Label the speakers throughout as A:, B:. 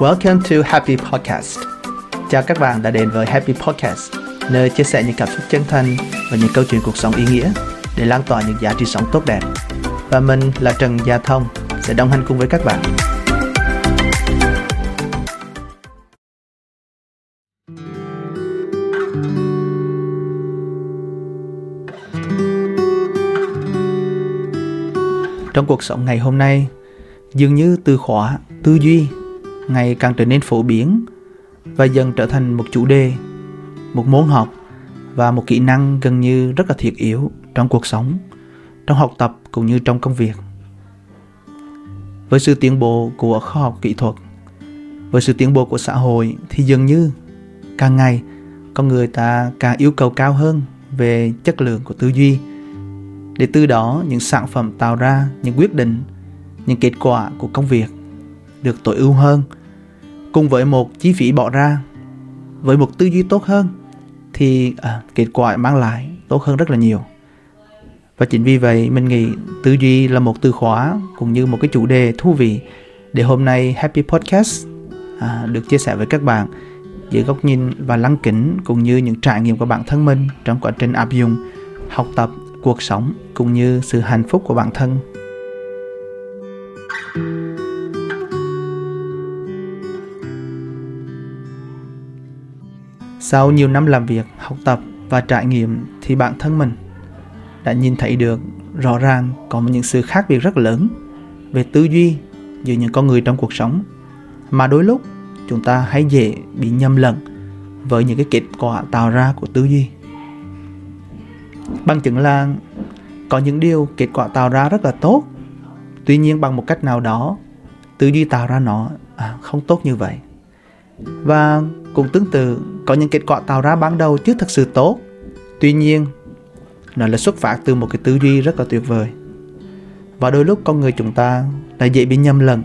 A: Welcome to Happy Podcast. Chào các bạn đã đến với Happy Podcast, nơi chia sẻ những cảm xúc chân thành và những câu chuyện cuộc sống ý nghĩa để lan tỏa những giá trị sống tốt đẹp. Và mình là Trần Gia Thông sẽ đồng hành cùng với các bạn. Trong cuộc sống ngày hôm nay, dường như từ khóa, tư duy ngày càng trở nên phổ biến và dần trở thành một chủ đề, một môn học và một kỹ năng gần như rất là thiết yếu trong cuộc sống, trong học tập cũng như trong công việc. Với sự tiến bộ của khoa học kỹ thuật, với sự tiến bộ của xã hội thì dường như càng ngày con người ta càng yêu cầu cao hơn về chất lượng của tư duy để từ đó những sản phẩm tạo ra những quyết định những kết quả của công việc được tối ưu hơn. Cùng với một chi phí bỏ ra với một tư duy tốt hơn thì à, kết quả mang lại tốt hơn rất là nhiều. Và chính vì vậy mình nghĩ tư duy là một từ khóa cũng như một cái chủ đề thú vị để hôm nay Happy Podcast à, được chia sẻ với các bạn dưới góc nhìn và lăng kính cũng như những trải nghiệm của bản thân mình trong quá trình áp dụng học tập cuộc sống cũng như sự hạnh phúc của bản thân. Sau nhiều năm làm việc học tập và trải nghiệm thì bản thân mình đã nhìn thấy được rõ ràng có những sự khác biệt rất lớn về tư duy giữa những con người trong cuộc sống. Mà đôi lúc chúng ta hay dễ bị nhầm lẫn với những cái kết quả tạo ra của tư duy. Bằng chứng là có những điều kết quả tạo ra rất là tốt. Tuy nhiên bằng một cách nào đó tư duy tạo ra nó à, không tốt như vậy. Và cũng tương tự có những kết quả tạo ra ban đầu chưa thật sự tốt. Tuy nhiên nó là xuất phát từ một cái tư duy rất là tuyệt vời. Và đôi lúc con người chúng ta lại dễ bị nhầm lẫn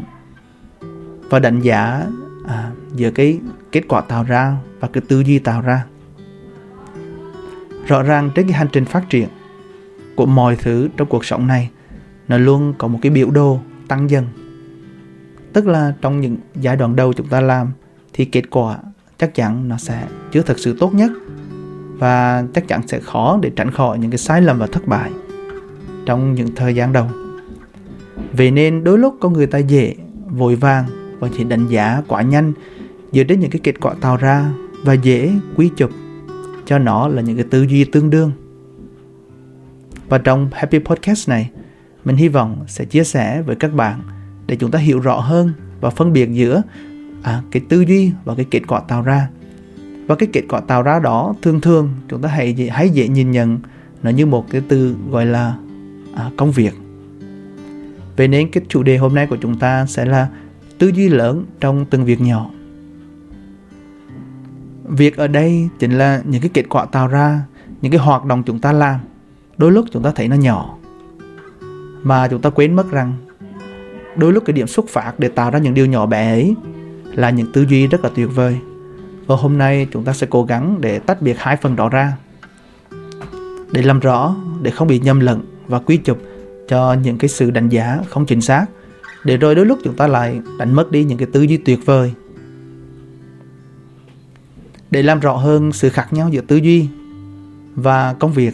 A: và đánh giá à, giữa cái kết quả tạo ra và cái tư duy tạo ra. Rõ ràng trên cái hành trình phát triển của mọi thứ trong cuộc sống này nó luôn có một cái biểu đồ tăng dần. Tức là trong những giai đoạn đầu chúng ta làm thì kết quả chắc chắn nó sẽ chưa thật sự tốt nhất. Và chắc chắn sẽ khó để tránh khỏi những cái sai lầm và thất bại trong những thời gian đầu. Vậy nên đôi lúc có người ta dễ vội vàng và chỉ đánh giá quá nhanh, dựa đến những cái kết quả tạo ra và dễ quy chụp cho nó là những cái tư duy tương đương. Và trong Happy Podcast này, mình hy vọng sẽ chia sẻ với các bạn để chúng ta hiểu rõ hơn và phân biệt giữa à, cái tư duy và cái kết quả tạo ra. Và cái kết quả tạo ra đó thường thường chúng ta hãy hãy dễ nhìn nhận nó như một cái từ gọi là à, công việc. Vậy nên cái chủ đề hôm nay của chúng ta sẽ là tư duy lớn trong từng việc nhỏ. Việc ở đây chính là những cái kết quả tạo ra những cái hoạt động chúng ta làm. Đôi lúc chúng ta thấy nó nhỏ mà chúng ta quên mất rằng đôi lúc cái điểm xuất phát để tạo ra những điều nhỏ bé ấy là những tư duy rất là tuyệt vời. Và hôm nay chúng ta sẽ cố gắng để tách biệt hai phần đó ra, để làm rõ, để không bị nhầm lẫn và quy chụp cho những cái sự đánh giá không chính xác, để rồi đôi lúc chúng ta lại đánh mất đi những cái tư duy tuyệt vời. Để làm rõ hơn sự khác nhau giữa tư duy và công việc,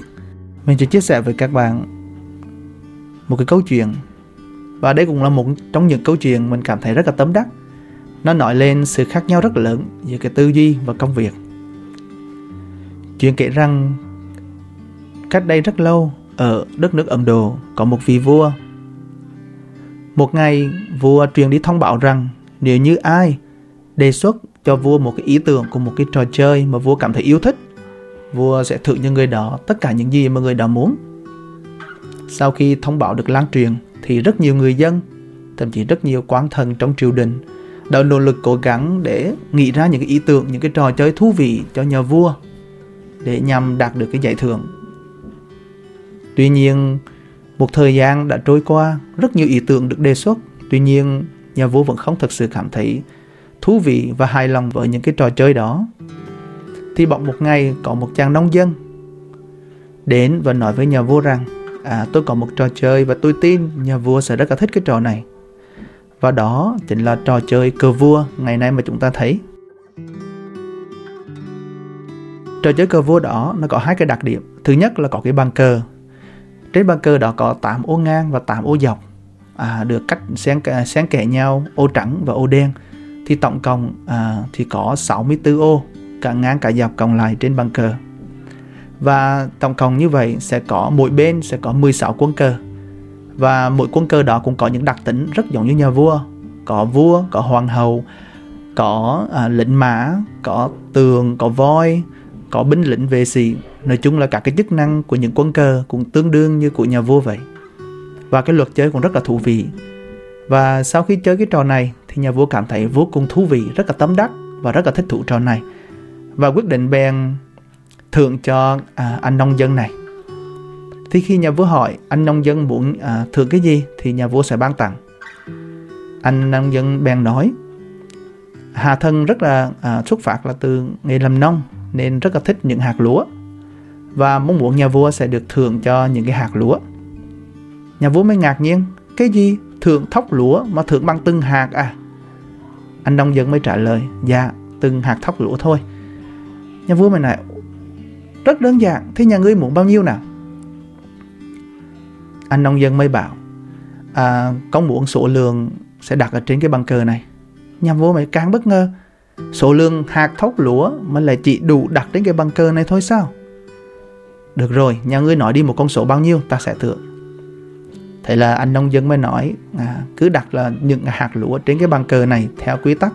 A: mình sẽ chia sẻ với các bạn một cái câu chuyện. Và đây cũng là một trong những câu chuyện mình cảm thấy rất là tấm đắc nó nói lên sự khác nhau rất lớn giữa cái tư duy và công việc. Chuyện kể rằng, cách đây rất lâu, ở đất nước Ấn Độ có một vị vua. Một ngày, vua truyền đi thông báo rằng nếu như ai đề xuất cho vua một cái ý tưởng của một cái trò chơi mà vua cảm thấy yêu thích, vua sẽ thưởng cho người đó, tất cả những gì mà người đó muốn. Sau khi thông báo được lan truyền thì rất nhiều người dân, thậm chí rất nhiều quan thần trong triều đình đã nỗ lực cố gắng để nghĩ ra những cái ý tưởng, những cái trò chơi thú vị cho nhà vua để nhằm đạt được cái giải thưởng. Tuy nhiên, một thời gian đã trôi qua, rất nhiều ý tưởng được đề xuất. Tuy nhiên, nhà vua vẫn không thực sự cảm thấy thú vị và hài lòng với những cái trò chơi đó. Thì bỗng một ngày, có một chàng nông dân đến và nói với nhà vua rằng à tôi có một trò chơi và tôi tin nhà vua sẽ rất là thích cái trò này và đó chính là trò chơi cờ vua ngày nay mà chúng ta thấy. Trò chơi cờ vua đó nó có hai cái đặc điểm. Thứ nhất là có cái bàn cờ. Trên bàn cờ đó có 8 ô ngang và 8 ô dọc à, được cắt xen xen kẽ nhau ô trắng và ô đen. Thì tổng cộng à, thì có 64 ô cả ngang cả dọc cộng lại trên bàn cờ. Và tổng cộng như vậy sẽ có mỗi bên sẽ có 16 quân cờ và mỗi quân cờ đó cũng có những đặc tính rất giống như nhà vua. Có vua có hoàng hậu có à, lĩnh mã có tường có voi có binh lĩnh vệ sĩ. Nói chung là các cái chức năng của những quân cờ cũng tương đương như của nhà vua vậy. Và cái luật chơi cũng rất là thú vị. Và sau khi chơi cái trò này thì nhà vua cảm thấy vô cùng thú vị rất là tấm đắc và rất là thích thú trò này. Và quyết định bèn thưởng cho à, anh nông dân này thì khi nhà vua hỏi anh nông dân muốn à, thưởng cái gì? Thì nhà vua sẽ ban tặng. Anh nông dân bèn nói hà thân rất là à, xuất phát là từ nghề làm nông nên rất là thích những hạt lúa. Và mong muốn nhà vua sẽ được thưởng cho những cái hạt lúa. Nhà vua mới ngạc nhiên cái gì? Thưởng thóc lúa mà thưởng bằng từng hạt à? Anh nông dân mới trả lời dạ từng hạt thóc lúa thôi. Nhà vua mới nói rất đơn giản thế nhà ngươi muốn bao nhiêu nào? Anh nông dân mới bảo à, có muốn số lượng sẽ đặt ở trên cái băng cờ này. Nhà vua mày càng bất ngờ số lượng hạt thóc lúa mà lại chỉ đủ đặt trên cái băng cờ này thôi sao? Được rồi nhà ngươi nói đi một con số bao nhiêu ta sẽ thưởng. Thế là anh nông dân mới nói à, cứ đặt là những hạt lúa trên cái bàn cờ này theo quy tắc.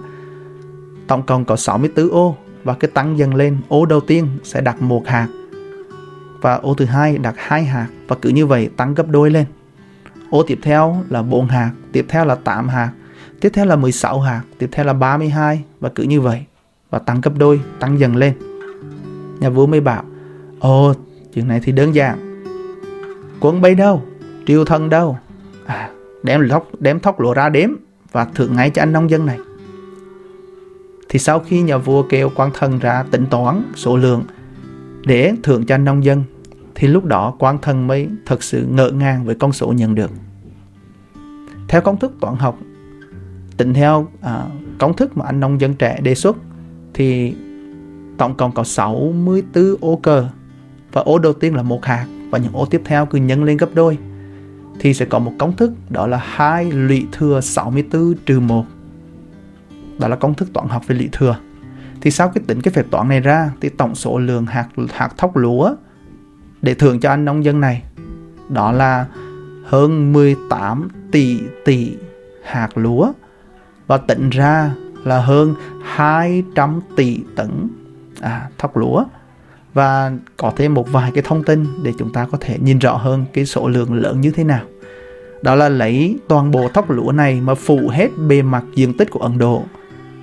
A: Tổng cộng có 64 ô và cái tăng dần lên ô đầu tiên sẽ đặt một hạt và ô thứ hai đặt hai hạt và cứ như vậy tăng gấp đôi lên. Ô tiếp theo là 4 hạt tiếp theo là 8 hạt tiếp theo là 16 hạt tiếp theo là 32 và cứ như vậy và tăng gấp đôi tăng dần lên. Nhà vua mới bảo ồ chuyện này thì đơn giản. Quân bay đâu? Triều thần đâu? À, đem thóc đem thóc lúa ra đếm và thưởng ngay cho anh nông dân này. Thì sau khi nhà vua kêu quan thần ra tính toán số lượng để thưởng cho nông dân thì lúc đó quan thân mới thật sự ngỡ ngàng với con số nhận được. Theo công thức toán học tính theo à, công thức mà anh nông dân trẻ đề xuất thì tổng cộng có 64 ô cờ và ô đầu tiên là một hạt và những ô tiếp theo cứ nhân lên gấp đôi. Thì sẽ có một công thức đó là 2 lũy thừa 64 trừ 1 đó là công thức toán học về lũy thừa thì sau cái tính cái phép toán này ra thì tổng số lượng hạt hạt thóc lúa để thưởng cho anh nông dân này đó là hơn 18 tỷ tỷ hạt lúa. Và tính ra là hơn 200 tỷ tấn à, thóc lúa. Và có thêm một vài cái thông tin để chúng ta có thể nhìn rõ hơn cái số lượng lớn như thế nào. Đó là lấy toàn bộ thóc lúa này mà phủ hết bề mặt diện tích của Ấn Độ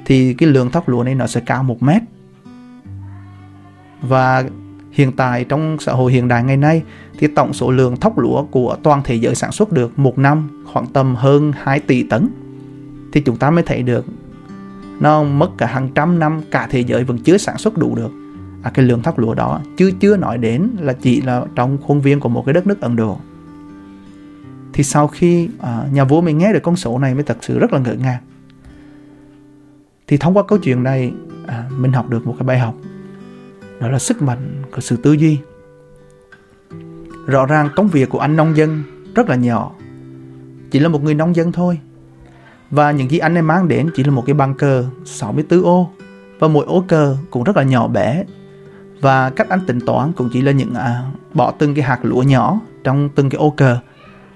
A: thì cái lượng thóc lúa này nó sẽ cao một mét. Và hiện tại trong xã hội hiện đại ngày nay thì tổng số lượng thóc lúa của toàn thế giới sản xuất được một năm khoảng tầm hơn 2 tỷ tấn. Thì chúng ta mới thấy được nó mất cả hàng trăm năm cả thế giới vẫn chưa sản xuất đủ được. À, cái lượng thóc lúa đó chứ chưa nói đến là chỉ là trong khuôn viên của một cái đất nước Ấn Độ. Thì sau khi à, nhà vua mình nghe được con số này mới thật sự rất là ngỡ ngàng thì thông qua câu chuyện này à, mình học được một cái bài học. Đó là sức mạnh của sự tư duy. Rõ ràng công việc của anh nông dân rất là nhỏ chỉ là một người nông dân thôi. Và những gì anh ấy mang đến chỉ là một cái băng cờ 64 ô và mỗi ô cờ cũng rất là nhỏ bé. Và cách anh tính toán cũng chỉ là những à, bỏ từng cái hạt lúa nhỏ trong từng cái ô cờ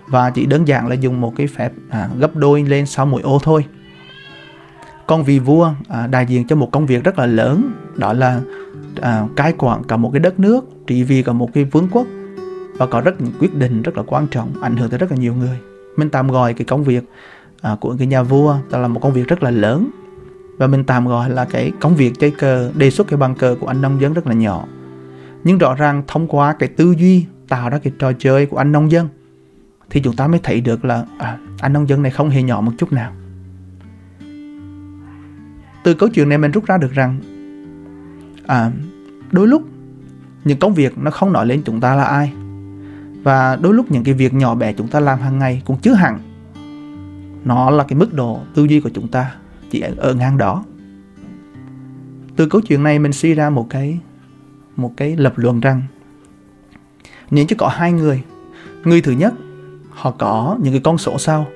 A: và chỉ đơn giản là dùng một cái phép à, gấp đôi lên sau mỗi ô thôi con vị vua à, đại diện cho một công việc rất là lớn. Đó là à, cai quản cả một cái đất nước trị vì cả một cái vương quốc. Và có rất những quyết định rất là quan trọng ảnh hưởng tới rất là nhiều người. Mình tạm gọi cái công việc à, của cái nhà vua đó là một công việc rất là lớn. Và mình tạm gọi là cái công việc chơi cờ đề xuất cái bàn cờ của anh nông dân rất là nhỏ. Nhưng rõ ràng thông qua cái tư duy tạo ra cái trò chơi của anh nông dân thì chúng ta mới thấy được là à, anh nông dân này không hề nhỏ một chút nào từ câu chuyện này mình rút ra được rằng à, đôi lúc những công việc nó không nói lên chúng ta là ai. Và đôi lúc những cái việc nhỏ bé chúng ta làm hàng ngày cũng chứ hẳn nó là cái mức độ tư duy của chúng ta chỉ ở ngang đó. Từ câu chuyện này mình suy ra một cái một cái lập luận rằng nếu chỉ có hai người người thứ nhất họ có những cái con số sau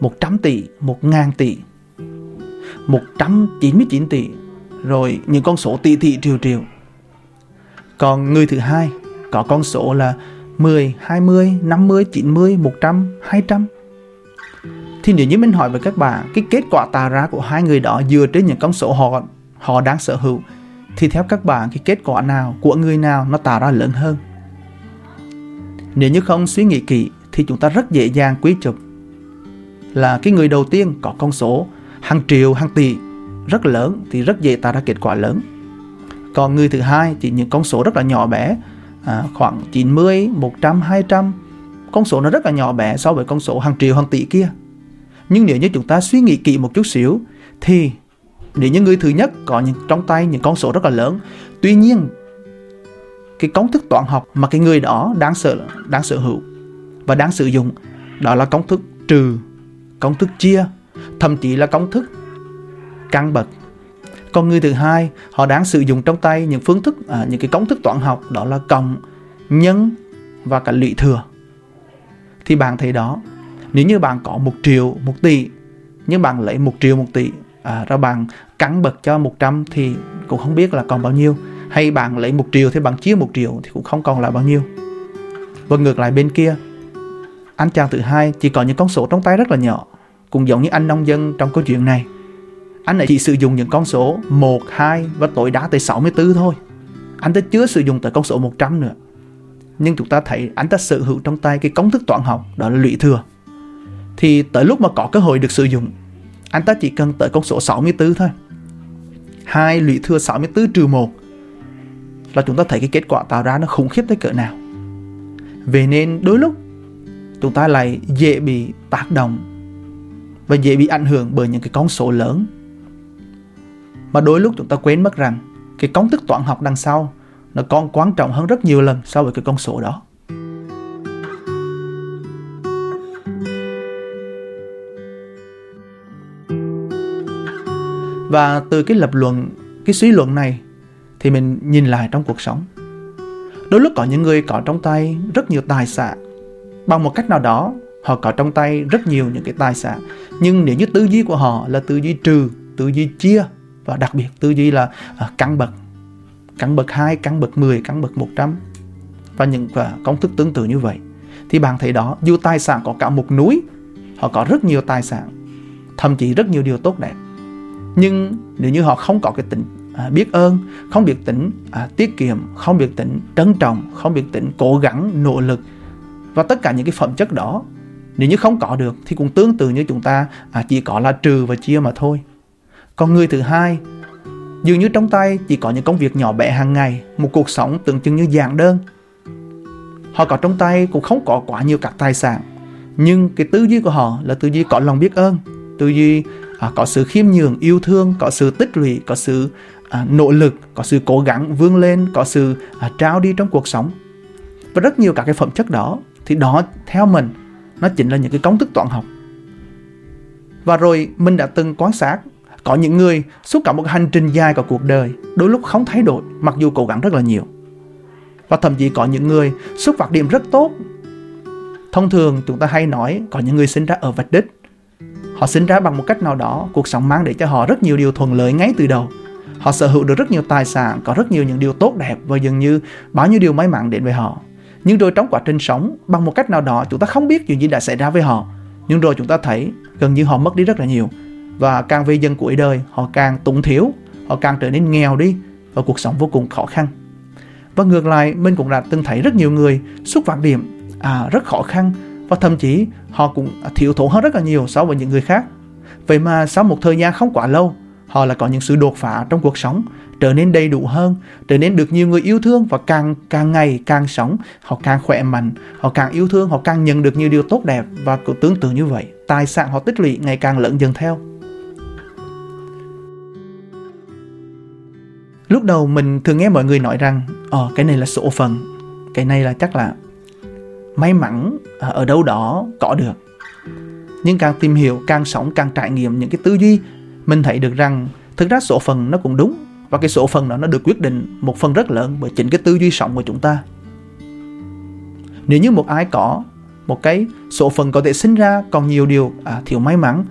A: 100 tỷ, 1 ngàn tỷ, 199 tỷ, rồi những con số tỷ tỷ triệu triệu. Còn người thứ hai có con số là 10, 20, 50, 90, 100, 200. Thì nếu như mình hỏi với các bạn cái kết quả tạo ra của hai người đó dựa trên những con số họ họ đang sở hữu thì theo các bạn cái kết quả nào của người nào nó tạo ra lớn hơn? Nếu như không suy nghĩ kỹ thì chúng ta rất dễ dàng quy chụp là cái người đầu tiên có con số hàng triệu, hàng tỷ rất lớn thì rất dễ tạo ra kết quả lớn. Còn người thứ hai thì những con số rất là nhỏ bé, à, khoảng 90, 100, 200, con số nó rất là nhỏ bé so với con số hàng triệu, hàng tỷ kia. Nhưng nếu như chúng ta suy nghĩ kỹ một chút xíu thì nếu như người thứ nhất có những trong tay những con số rất là lớn, tuy nhiên cái công thức toán học mà cái người đó đang sở đang sở hữu và đang sử dụng đó là công thức trừ công thức chia thậm chí là công thức căn bậc. Còn người thứ hai họ đang sử dụng trong tay những phương thức à, những cái công thức toán học đó là cộng nhân và cả lũy thừa. Thì bạn thấy đó nếu như bạn có một triệu một tỷ nhưng bạn lấy một triệu một tỷ à, ra bạn cắn bậc cho 100 thì cũng không biết là còn bao nhiêu. Hay bạn lấy một triệu thì bạn chia một triệu thì cũng không còn là bao nhiêu. Và ngược lại bên kia anh chàng thứ hai chỉ có những con số trong tay rất là nhỏ cũng giống như anh nông dân trong câu chuyện này. Anh ấy chỉ sử dụng những con số 1, 2 và tối đa tới 64 thôi. Anh ta chưa sử dụng tới con số 100 nữa. Nhưng chúng ta thấy anh ta sở hữu trong tay cái công thức toán học đó là lũy thừa. Thì tới lúc mà có cơ hội được sử dụng anh ta chỉ cần tới con số 64 thôi. Hai lũy thừa 64 trừ 1 là chúng ta thấy cái kết quả tạo ra nó khủng khiếp tới cỡ nào. Vậy nên đôi lúc chúng ta lại dễ bị tác động và dễ bị ảnh hưởng bởi những cái con số lớn. Mà đôi lúc chúng ta quên mất rằng cái công thức toán học đằng sau nó còn quan trọng hơn rất nhiều lần so với cái con số đó. Và từ cái lập luận, cái suy luận này thì mình nhìn lại trong cuộc sống. Đôi lúc có những người có trong tay rất nhiều tài sản bằng một cách nào đó họ có trong tay rất nhiều những cái tài sản. Nhưng nếu như tư duy của họ là tư duy trừ tư duy chia và đặc biệt tư duy là à, căn bậc căn bậc 2, căn bậc 10, căn bậc 100 và những và công thức tương tự như vậy thì bạn thấy đó dù tài sản có cả một núi họ có rất nhiều tài sản thậm chí rất nhiều điều tốt đẹp. Nhưng nếu như họ không có cái tính à, biết ơn không biết tính à, tiết kiệm không biết tính trân trọng không biết tính cố gắng nỗ lực và tất cả những cái phẩm chất đó nếu như không có được thì cũng tương tự như chúng ta à, chỉ có là trừ và chia mà thôi. Còn người thứ hai dường như trong tay chỉ có những công việc nhỏ bé hàng ngày một cuộc sống tưởng chừng như giản đơn. Họ có trong tay cũng không có quá nhiều các tài sản nhưng cái tư duy của họ là tư duy có lòng biết ơn tư duy à, có sự khiêm nhường yêu thương có sự tích lũy có sự à, nỗ lực có sự cố gắng vươn lên có sự à, trao đi trong cuộc sống. Và rất nhiều các cái phẩm chất đó thì đó theo mình nó chính là những cái công thức toán học. Và rồi mình đã từng quan sát, có những người suốt cả một hành trình dài của cuộc đời, đôi lúc không thay đổi, mặc dù cố gắng rất là nhiều. Và thậm chí có những người xuất phát điểm rất tốt. Thông thường chúng ta hay nói có những người sinh ra ở vạch đích. Họ sinh ra bằng một cách nào đó, cuộc sống mang để cho họ rất nhiều điều thuận lợi ngay từ đầu. Họ sở hữu được rất nhiều tài sản, có rất nhiều những điều tốt đẹp và dường như bao nhiêu điều may mắn đến với họ nhưng rồi trong quá trình sống bằng một cách nào đó chúng ta không biết chuyện gì đã xảy ra với họ. Nhưng rồi chúng ta thấy gần như họ mất đi rất là nhiều. Và càng về dân cuối đời họ càng túng thiếu họ càng trở nên nghèo đi và cuộc sống vô cùng khó khăn. Và ngược lại mình cũng đã từng thấy rất nhiều người xuất phát điểm à, rất khó khăn và thậm chí họ cũng thiếu thốn hơn rất là nhiều so với những người khác. Vậy mà sau một thời gian không quá lâu họ lại có những sự đột phá trong cuộc sống trở nên đầy đủ hơn, trở nên được nhiều người yêu thương và càng càng ngày càng sống, họ càng khỏe mạnh, họ càng yêu thương, họ càng nhận được nhiều điều tốt đẹp và cũng tương tự như vậy. Tài sản họ tích lũy ngày càng lớn dần theo. Lúc đầu mình thường nghe mọi người nói rằng ờ cái này là số phận cái này là chắc là may mắn à, ở đâu đó có được. Nhưng càng tìm hiểu, càng sống, càng trải nghiệm những cái tư duy, mình thấy được rằng thực ra số phận nó cũng đúng và cái số phận đó nó được quyết định một phần rất lớn bởi chính cái tư duy sống của chúng ta. Nếu như một ai có một cái số phận có thể sinh ra còn nhiều điều à, thiếu may mắn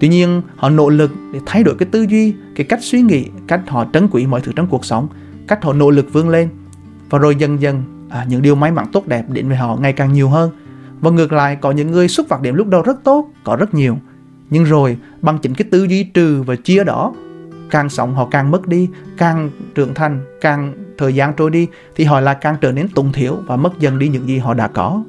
A: tuy nhiên họ nỗ lực để thay đổi cái tư duy cái cách suy nghĩ cách họ trân quý mọi thứ trong cuộc sống cách họ nỗ lực vươn lên và rồi dần dần à, những điều may mắn tốt đẹp đến với họ ngày càng nhiều hơn. Và ngược lại có những người xuất phát điểm lúc đầu rất tốt có rất nhiều nhưng rồi bằng chính cái tư duy trừ và chia đó càng sống họ càng mất đi, càng trưởng thành, càng thời gian trôi đi thì họ lại càng trở nên tùng thiếu và mất dần đi những gì họ đã có.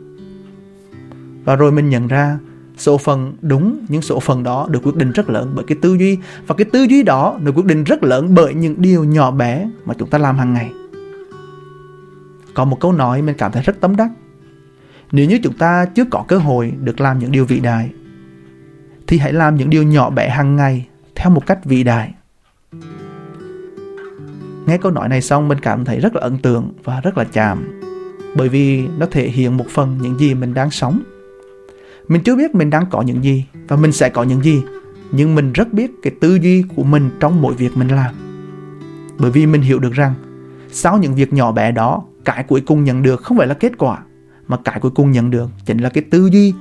A: Và rồi mình nhận ra số phận đúng những số phận đó được quyết định rất lớn bởi cái tư duy. Và cái tư duy đó được quyết định rất lớn bởi những điều nhỏ bé mà chúng ta làm hàng ngày. Có một câu nói mình cảm thấy rất tấm đắc. Nếu như chúng ta chưa có cơ hội được làm những điều vĩ đại, thì hãy làm những điều nhỏ bé hàng ngày theo một cách vĩ đại nghe câu nói này xong, mình cảm thấy rất là ấn tượng và rất là chạm bởi vì nó thể hiện một phần những gì mình đang sống. Mình chưa biết mình đang có những gì và mình sẽ có những gì, nhưng mình rất biết cái tư duy của mình trong mỗi việc mình làm. Bởi vì mình hiểu được rằng, sau những việc nhỏ bé đó, cái cuối cùng nhận được không phải là kết quả, mà cái cuối cùng nhận được chính là cái tư duy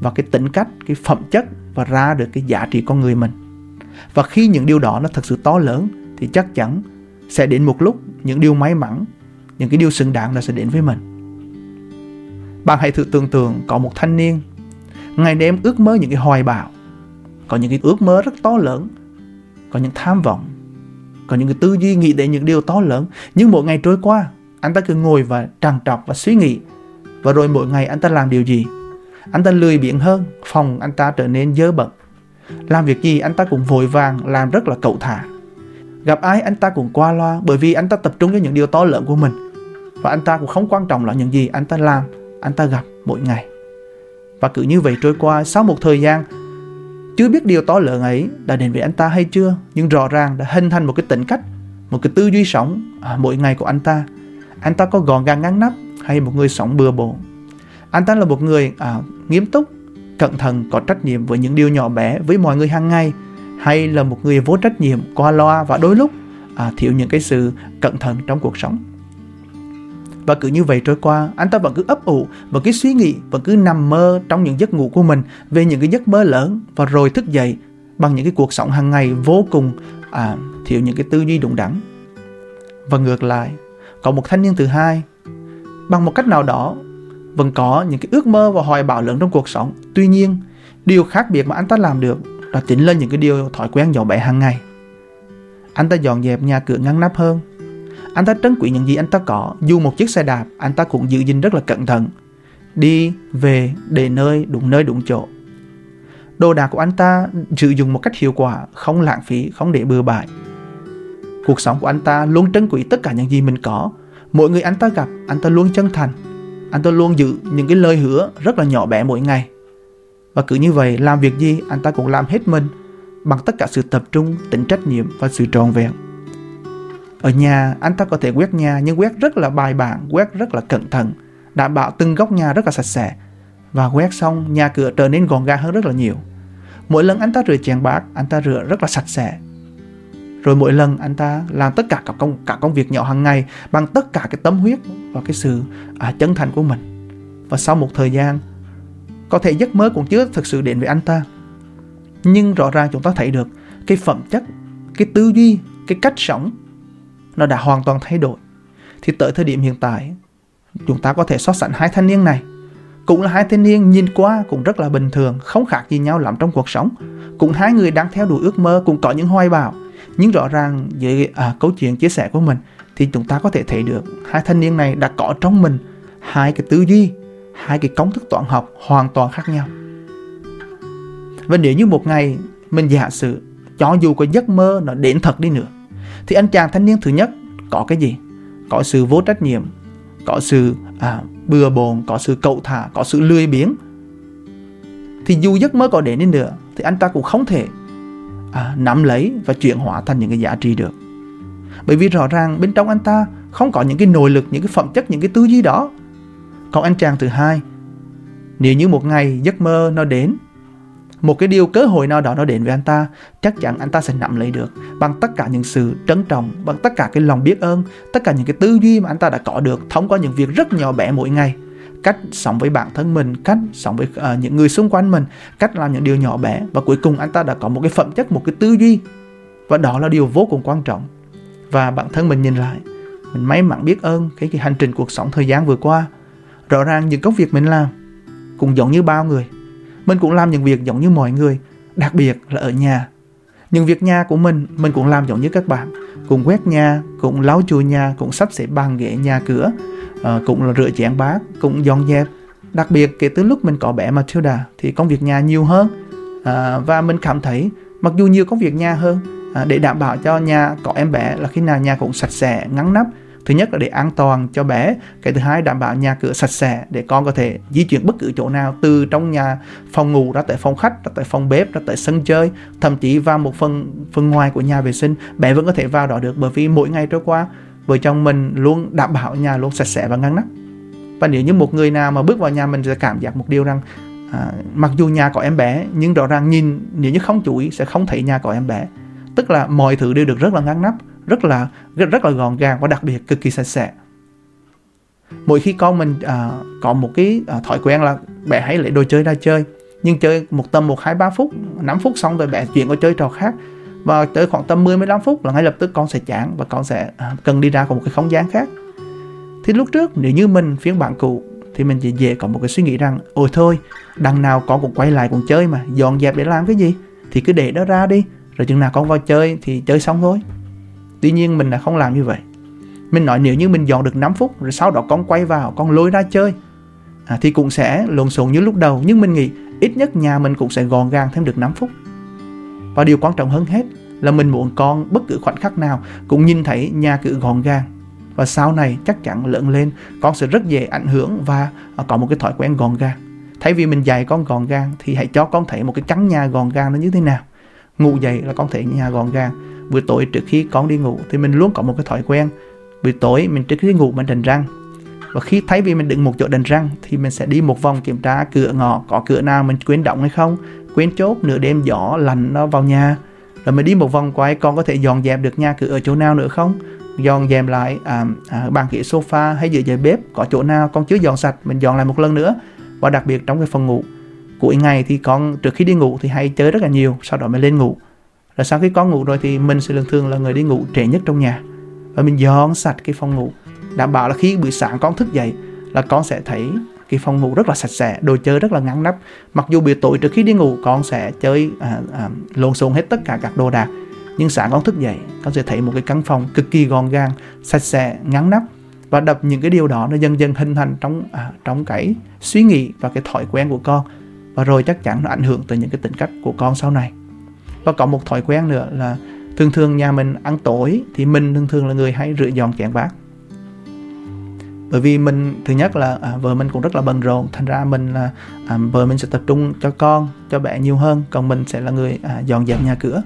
A: và cái tính cách, cái phẩm chất và ra được cái giá trị con người mình. Và khi những điều đó nó thật sự to lớn, thì chắc chắn sẽ đến một lúc những điều may mắn, những cái điều xứng đáng nó sẽ đến với mình. Bạn hãy thử tưởng tượng có một thanh niên, ngày đêm ước mơ những cái hoài bão, có những cái ước mơ rất to lớn, có những tham vọng, có những cái tư duy nghĩ đến những điều to lớn. Nhưng mỗi ngày trôi qua, anh ta cứ ngồi và trằn trọc và suy nghĩ. Và rồi mỗi ngày anh ta làm điều gì? Anh ta lười biếng hơn, phòng anh ta trở nên dơ bẩn. Làm việc gì anh ta cũng vội vàng, làm rất là cậu thả gặp ai anh ta cũng qua loa bởi vì anh ta tập trung cho những điều to lớn của mình. Và anh ta cũng không quan trọng là những gì anh ta làm anh ta gặp mỗi ngày. Và cứ như vậy trôi qua sau một thời gian chưa biết điều to lớn ấy đã đến với anh ta hay chưa nhưng rõ ràng đã hình thành một cái tính cách một cái tư duy sống à, mỗi ngày của anh ta. Anh ta có gọn gàng ngăn nắp hay một người sống bừa bộn? Anh ta là một người à, nghiêm túc cẩn thận có trách nhiệm với những điều nhỏ bé với mọi người hàng ngày hay là một người vô trách nhiệm qua loa và đôi lúc à, thiếu những cái sự cẩn thận trong cuộc sống. Và cứ như vậy trôi qua anh ta vẫn cứ ấp ủ và cứ suy nghĩ và cứ nằm mơ trong những giấc ngủ của mình về những cái giấc mơ lớn và rồi thức dậy bằng những cái cuộc sống hàng ngày vô cùng à, thiếu những cái tư duy đúng đắn. Và ngược lại có một thanh niên thứ hai bằng một cách nào đó vẫn có những cái ước mơ và hoài bão lớn trong cuộc sống. Tuy nhiên điều khác biệt mà anh ta làm được đó chính là những cái điều thói quen nhỏ bé hàng ngày. Anh ta dọn dẹp nhà cửa ngăn nắp hơn. Anh ta trân quý những gì anh ta có. Dù một chiếc xe đạp, anh ta cũng giữ gìn rất là cẩn thận. Đi, về, để nơi, đúng nơi, đúng chỗ. Đồ đạc của anh ta sử dụng một cách hiệu quả, không lãng phí, không để bừa bãi. Cuộc sống của anh ta luôn trân quý tất cả những gì mình có. Mỗi người anh ta gặp, anh ta luôn chân thành. Anh ta luôn giữ những cái lời hứa rất là nhỏ bé mỗi ngày và cứ như vậy làm việc gì anh ta cũng làm hết mình bằng tất cả sự tập trung tính trách nhiệm và sự tròn vẹn. Ở nhà anh ta có thể quét nhà nhưng quét rất là bài bản quét rất là cẩn thận đảm bảo từng góc nhà rất là sạch sẽ. Và quét xong nhà cửa trở nên gọn gàng hơn rất là nhiều. Mỗi lần anh ta rửa chén bát anh ta rửa rất là sạch sẽ. Rồi mỗi lần anh ta làm tất cả các công cả công việc nhỏ hàng ngày bằng tất cả cái tâm huyết và cái sự à, chân thành của mình. Và sau một thời gian có thể giấc mơ cũng chưa thực sự đến với anh ta. Nhưng rõ ràng chúng ta thấy được cái phẩm chất cái tư duy cái cách sống nó đã hoàn toàn thay đổi. Thì tới thời điểm hiện tại chúng ta có thể so sánh hai thanh niên này. Cũng là hai thanh niên nhìn qua cũng rất là bình thường không khác gì nhau lắm trong cuộc sống. Cũng hai người đang theo đuổi ước mơ cũng có những hoài bão. Nhưng rõ ràng dưới à, câu chuyện chia sẻ của mình thì chúng ta có thể thấy được hai thanh niên này đã có trong mình hai cái tư duy hai cái công thức toán học hoàn toàn khác nhau. Và nếu như một ngày mình giả sử cho dù có giấc mơ nó đến thật đi nữa thì anh chàng thanh niên thứ nhất có cái gì? Có sự vô trách nhiệm có sự à, bừa bộn có sự cậu thả có sự lười biếng. Thì dù giấc mơ có đến đi nữa thì anh ta cũng không thể à, nắm lấy và chuyển hóa thành những cái giá trị được. Bởi vì rõ ràng bên trong anh ta không có những cái nội lực những cái phẩm chất những cái tư duy đó còn anh chàng thứ hai. Nếu như một ngày giấc mơ nó đến một cái điều cơ hội nào đó nó đến với anh ta chắc chắn anh ta sẽ nắm lấy được bằng tất cả những sự trân trọng bằng tất cả cái lòng biết ơn tất cả những cái tư duy mà anh ta đã có được thông qua những việc rất nhỏ bé mỗi ngày. Cách sống với bản thân mình cách sống với uh, những người xung quanh mình cách làm những điều nhỏ bé và cuối cùng anh ta đã có một cái phẩm chất một cái tư duy. Và đó là điều vô cùng quan trọng. Và bản thân mình nhìn lại mình may mắn biết ơn cái, cái hành trình cuộc sống thời gian vừa qua rõ ràng những công việc mình làm cũng giống như bao người. Mình cũng làm những việc giống như mọi người đặc biệt là ở nhà. Những việc nhà của mình mình cũng làm giống như các bạn. Cũng quét nhà cũng lau chùi nhà cũng sắp xếp bàn ghế nhà cửa à, cũng là rửa chén bát cũng dọn dẹp. Đặc biệt kể từ lúc mình có bé Matilda thì công việc nhà nhiều hơn. À, và mình cảm thấy mặc dù nhiều công việc nhà hơn à, để đảm bảo cho nhà có em bé là khi nào nhà cũng sạch sẽ ngăn nắp thứ nhất là để an toàn cho bé. Cái thứ hai đảm bảo nhà cửa sạch sẽ để con có thể di chuyển bất cứ chỗ nào từ trong nhà phòng ngủ ra tới phòng khách ra tới phòng bếp ra tới sân chơi. Thậm chí vào một phần phần ngoài của nhà vệ sinh bé vẫn có thể vào đó được bởi vì mỗi ngày trôi qua vợ chồng mình luôn đảm bảo nhà luôn sạch sẽ và ngăn nắp. Và nếu như một người nào mà bước vào nhà mình sẽ cảm giác một điều rằng à, mặc dù nhà có em bé nhưng rõ ràng nhìn nếu như không chú ý sẽ không thấy nhà có em bé. Tức là mọi thứ đều được rất là ngăn nắp rất là rất, rất là gọn gàng và đặc biệt cực kỳ sạch sẽ. Mỗi khi con mình à, có một cái à, thói quen là bé hãy lấy đồ chơi ra chơi nhưng chơi một tầm một hai ba phút 5 phút xong rồi bé chuyển qua chơi trò khác và tới khoảng tầm 10 15 phút là ngay lập tức con sẽ chán và con sẽ à, cần đi ra có một cái không gian khác. Thì lúc trước nếu như mình phiên bản cũ thì mình chỉ dễ có một cái suy nghĩ rằng ôi thôi đằng nào con cũng quay lại cũng chơi mà dọn dẹp để làm cái gì? Thì cứ để đó ra đi rồi chừng nào con vào chơi thì chơi xong thôi tuy nhiên mình là không làm như vậy. Mình nói nếu như mình dọn được 5 phút rồi sau đó con quay vào con lôi ra chơi à, thì cũng sẽ lộn xộn như lúc đầu. Nhưng mình nghĩ ít nhất nhà mình cũng sẽ gọn gàng thêm được 5 phút. Và điều quan trọng hơn hết là mình muốn con bất cứ khoảnh khắc nào cũng nhìn thấy nhà cửa gọn gàng. Và sau này chắc chắn lớn lên con sẽ rất dễ ảnh hưởng và à, có một cái thói quen gọn gàng. Thay vì mình dạy con gọn gàng thì hãy cho con thấy một cái căn nhà gọn gàng nó như thế nào. Ngủ dậy là con thấy nhà gọn gàng buổi tối trước khi con đi ngủ thì mình luôn có một cái thói quen. Buổi tối mình trước khi đi ngủ mình đánh răng. Và khi thấy vì mình đứng một chỗ đánh răng thì mình sẽ đi một vòng kiểm tra cửa ngõ có cửa nào mình quên động hay không quên chốt nửa đêm gió lạnh nó vào nhà. Rồi mình đi một vòng quay con có thể dọn dẹp được nhà cửa ở chỗ nào nữa không? Dọn dẹp lại à, à, bàn ghế sofa hay giữa dưới bếp có chỗ nào con chưa dọn sạch mình dọn lại một lần nữa. Và đặc biệt trong cái phòng ngủ cuối ngày thì con trước khi đi ngủ thì hay chơi rất là nhiều sau đó mới lên ngủ rồi sau khi con ngủ rồi thì mình sẽ thường thường là người đi ngủ trễ nhất trong nhà. Và mình dọn sạch cái phòng ngủ đảm bảo là khi buổi sáng con thức dậy là con sẽ thấy cái phòng ngủ rất là sạch sẽ đồ chơi rất là ngăn nắp. Mặc dù buổi tối trước khi đi ngủ con sẽ chơi à, à, lộn xộn hết tất cả các đồ đạc nhưng sáng con thức dậy con sẽ thấy một cái căn phòng cực kỳ gọn gàng sạch sẽ ngăn nắp. Và đập những cái điều đó nó dần dần hình thành trong à, trong cái suy nghĩ và cái thói quen của con. Và rồi chắc chắn nó ảnh hưởng tới những cái tính cách của con sau này và có một thói quen nữa là thường thường nhà mình ăn tối thì mình thường thường là người hay rửa dọn chén bát bởi vì mình thứ nhất là à, vợ mình cũng rất là bận rộn thành ra mình là à, vợ mình sẽ tập trung cho con cho bé nhiều hơn còn mình sẽ là người à, dọn dẹp nhà cửa.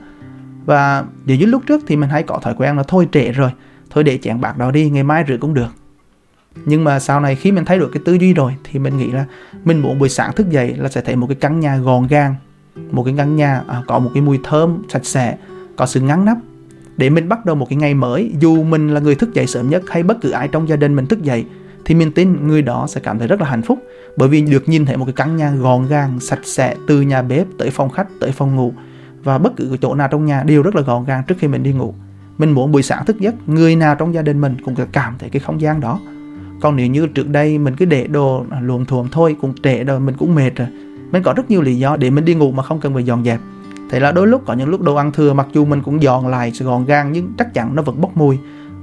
A: Và điều như lúc trước thì mình hay có thói quen là thôi trễ rồi thôi để chén bạc đó đi ngày mai rửa cũng được. Nhưng mà sau này khi mình thay đổi cái tư duy rồi thì mình nghĩ là mình muốn buổi sáng thức dậy là sẽ thấy một cái căn nhà gọn gàng một cái căn nhà à, có một cái mùi thơm sạch sẽ có sự ngắn nắp. Để mình bắt đầu một cái ngày mới dù mình là người thức dậy sớm nhất hay bất cứ ai trong gia đình mình thức dậy thì mình tin người đó sẽ cảm thấy rất là hạnh phúc. Bởi vì được nhìn thấy một cái căn nhà gọn gàng sạch sẽ từ nhà bếp tới phòng khách tới phòng ngủ và bất cứ chỗ nào trong nhà đều rất là gọn gàng trước khi mình đi ngủ. Mình muốn buổi sáng thức giấc người nào trong gia đình mình cũng sẽ cảm thấy cái không gian đó. Còn nếu như trước đây mình cứ để đồ luồn thuồng thôi cũng trễ rồi mình cũng mệt rồi mình có rất nhiều lý do để mình đi ngủ mà không cần phải dọn dẹp. Thế là đôi lúc có những lúc đồ ăn thừa, mặc dù mình cũng dọn lại gọn gàng nhưng chắc chắn nó vẫn bốc mùi.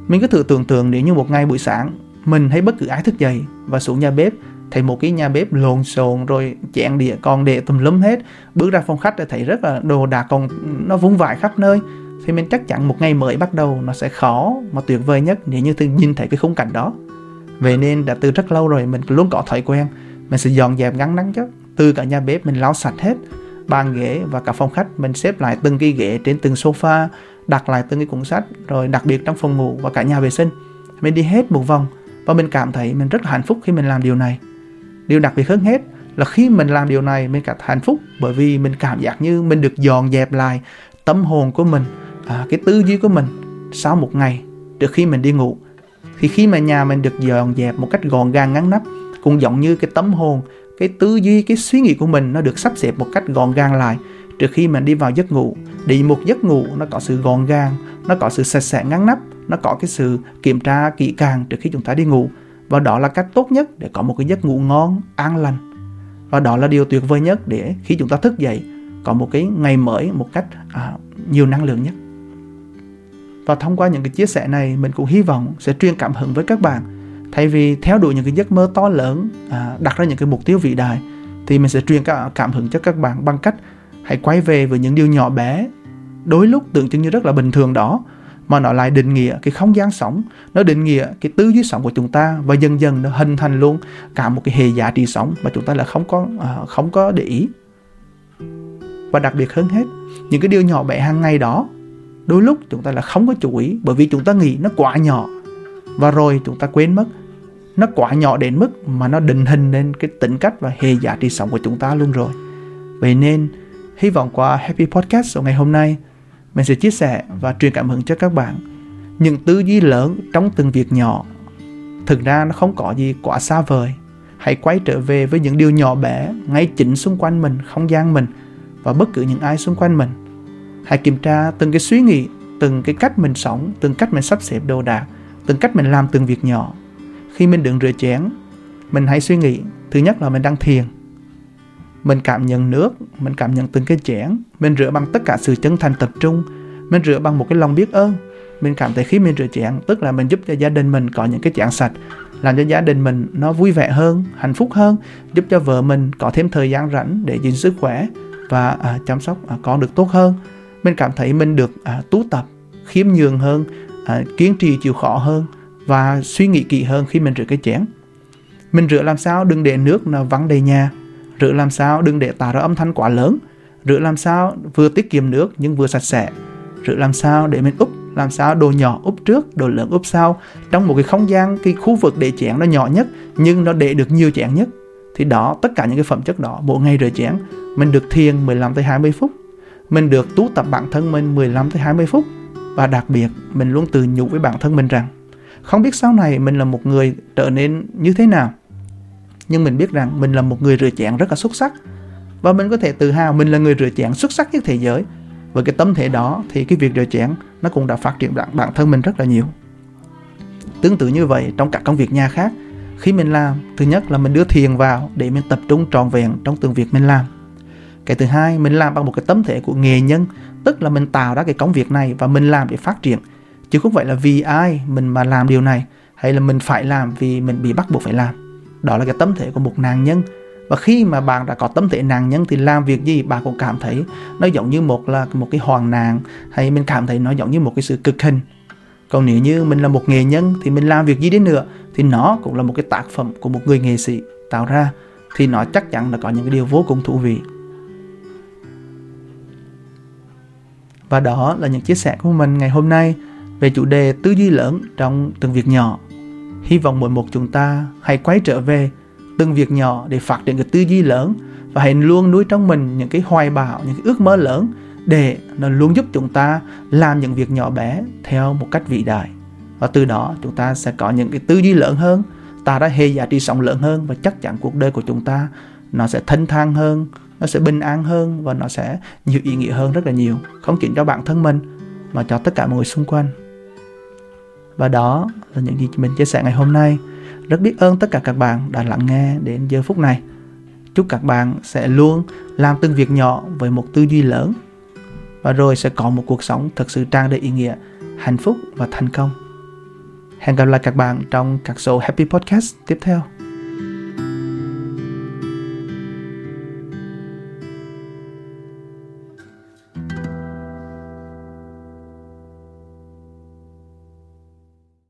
A: Mình cứ thử tưởng tượng nếu như một ngày buổi sáng, mình hay bất cứ ai thức dậy và xuống nhà bếp, thấy một cái nhà bếp lộn xộn rồi chén đĩa còn để tùm lum hết, bước ra phòng khách để thấy rất là đồ đạc còn nó vung vãi khắp nơi, thì mình chắc chắn một ngày mới bắt đầu nó sẽ khó mà tuyệt vời nhất nếu như thường nhìn thấy cái khung cảnh đó. Vậy nên đã từ rất lâu rồi mình luôn có thói quen, mình sẽ dọn dẹp ngắn nắng chứ từ cả nhà bếp mình lau sạch hết bàn ghế và cả phòng khách mình xếp lại từng cái ghế trên từng sofa đặt lại từng cái cuốn sách rồi đặc biệt trong phòng ngủ và cả nhà vệ sinh. Mình đi hết một vòng và mình cảm thấy mình rất là hạnh phúc khi mình làm điều này. Điều đặc biệt hơn hết là khi mình làm điều này mình cảm thấy hạnh phúc bởi vì mình cảm giác như mình được dọn dẹp lại tâm hồn của mình à, cái tư duy của mình sau một ngày trước khi mình đi ngủ. Thì khi mà nhà mình được dọn dẹp một cách gọn gàng ngăn nắp cũng giống như cái tâm hồn cái tư duy cái suy nghĩ của mình nó được sắp xếp một cách gọn gàng lại. Trước khi mình đi vào giấc ngủ đi một giấc ngủ nó có sự gọn gàng nó có sự sạch sẽ ngăn nắp nó có cái sự kiểm tra kỹ càng trước khi chúng ta đi ngủ. Và đó là cách tốt nhất để có một cái giấc ngủ ngon an lành. Và đó là điều tuyệt vời nhất để khi chúng ta thức dậy có một cái ngày mới một cách à, nhiều năng lượng nhất. Và thông qua những cái chia sẻ này mình cũng hy vọng sẽ truyền cảm hứng với các bạn thay vì theo đuổi những cái giấc mơ to lớn à, đặt ra những cái mục tiêu vĩ đại thì mình sẽ truyền cả cảm hứng cho các bạn bằng cách hãy quay về với những điều nhỏ bé. Đôi lúc tưởng chừng như rất là bình thường đó mà nó lại định nghĩa cái không gian sống nó định nghĩa cái tư duy sống của chúng ta và dần dần nó hình thành luôn cả một cái hệ giá trị sống mà chúng ta là không có à, không có để ý. Và đặc biệt hơn hết những cái điều nhỏ bé hàng ngày đó đôi lúc chúng ta là không có chú ý bởi vì chúng ta nghĩ nó quá nhỏ. Và rồi chúng ta quên mất nó quá nhỏ đến mức mà nó định hình nên cái tính cách và hệ giá trị sống của chúng ta luôn rồi. Vậy nên, hy vọng qua Happy Podcast của ngày hôm nay, mình sẽ chia sẻ và truyền cảm hứng cho các bạn. Những tư duy lớn trong từng việc nhỏ, thực ra nó không có gì quá xa vời. Hãy quay trở về với những điều nhỏ bé ngay chính xung quanh mình, không gian mình và bất cứ những ai xung quanh mình. Hãy kiểm tra từng cái suy nghĩ, từng cái cách mình sống, từng cách mình sắp xếp đồ đạc, từng cách mình làm từng việc nhỏ khi mình đựng rửa chén mình hãy suy nghĩ thứ nhất là mình đang thiền. Mình cảm nhận nước mình cảm nhận từng cái chén mình rửa bằng tất cả sự chân thành tập trung mình rửa bằng một cái lòng biết ơn. Mình cảm thấy khi mình rửa chén tức là mình giúp cho gia đình mình có những cái chén sạch làm cho gia đình mình nó vui vẻ hơn hạnh phúc hơn giúp cho vợ mình có thêm thời gian rảnh để gìn sức khỏe và à, chăm sóc à, con được tốt hơn. Mình cảm thấy mình được à, tú tập khiêm nhường hơn à, kiên trì chịu khó hơn và suy nghĩ kỹ hơn khi mình rửa cái chén. Mình rửa làm sao đừng để nước nó vắng đầy nhà, rửa làm sao đừng để tạo ra âm thanh quá lớn, rửa làm sao vừa tiết kiệm nước nhưng vừa sạch sẽ, rửa làm sao để mình úp, làm sao đồ nhỏ úp trước, đồ lớn úp sau. Trong một cái không gian, cái khu vực để chén nó nhỏ nhất nhưng nó để được nhiều chén nhất, thì đó, tất cả những cái phẩm chất đó, mỗi ngày rửa chén, mình được thiền 15 tới 20 phút, mình được tú tập bản thân mình 15 tới 20 phút. Và đặc biệt, mình luôn tự nhủ với bản thân mình rằng không biết sau này mình là một người trở nên như thế nào. Nhưng mình biết rằng mình là một người rửa chén rất là xuất sắc. Và mình có thể tự hào mình là người rửa chén xuất sắc nhất thế giới. Với cái tâm thể đó thì cái việc rửa chén nó cũng đã phát triển bản, bản thân mình rất là nhiều. Tương tự như vậy trong các công việc nhà khác khi mình làm thứ nhất là mình đưa thiền vào để mình tập trung trọn vẹn trong từng việc mình làm. Cái thứ hai mình làm bằng một cái tâm thể của nghề nhân tức là mình tạo ra cái công việc này và mình làm để phát triển chứ không phải là vì ai mình mà làm điều này, hay là mình phải làm vì mình bị bắt buộc phải làm. Đó là cái tâm thể của một nạn nhân. Và khi mà bạn đã có tâm thể nạn nhân thì làm việc gì bạn cũng cảm thấy nó giống như một là một cái hoàn nạn, hay mình cảm thấy nó giống như một cái sự cực hình. Còn nếu như mình là một nghệ nhân thì mình làm việc gì đến nữa thì nó cũng là một cái tác phẩm của một người nghệ sĩ tạo ra, thì nó chắc chắn là có những cái điều vô cùng thú vị. Và đó là những chia sẻ của mình ngày hôm nay về chủ đề tư duy lớn trong từng việc nhỏ. Hy vọng mỗi một chúng ta hãy quay trở về từng việc nhỏ để phát triển cái tư duy lớn và hãy luôn nuôi trong mình những cái hoài bão, những cái ước mơ lớn để nó luôn giúp chúng ta làm những việc nhỏ bé theo một cách vĩ đại. Và từ đó chúng ta sẽ có những cái tư duy lớn hơn, tạo ra hệ giá trị sống lớn hơn và chắc chắn cuộc đời của chúng ta nó sẽ thanh thang hơn, nó sẽ bình an hơn và nó sẽ nhiều ý nghĩa hơn rất là nhiều. Không chỉ cho bản thân mình mà cho tất cả mọi người xung quanh. Và đó là những gì mình chia sẻ ngày hôm nay. Rất biết ơn tất cả các bạn đã lắng nghe đến giờ phút này. Chúc các bạn sẽ luôn làm từng việc nhỏ với một tư duy lớn và rồi sẽ có một cuộc sống thật sự tràn đầy ý nghĩa, hạnh phúc và thành công. Hẹn gặp lại các bạn trong các số Happy Podcast tiếp theo.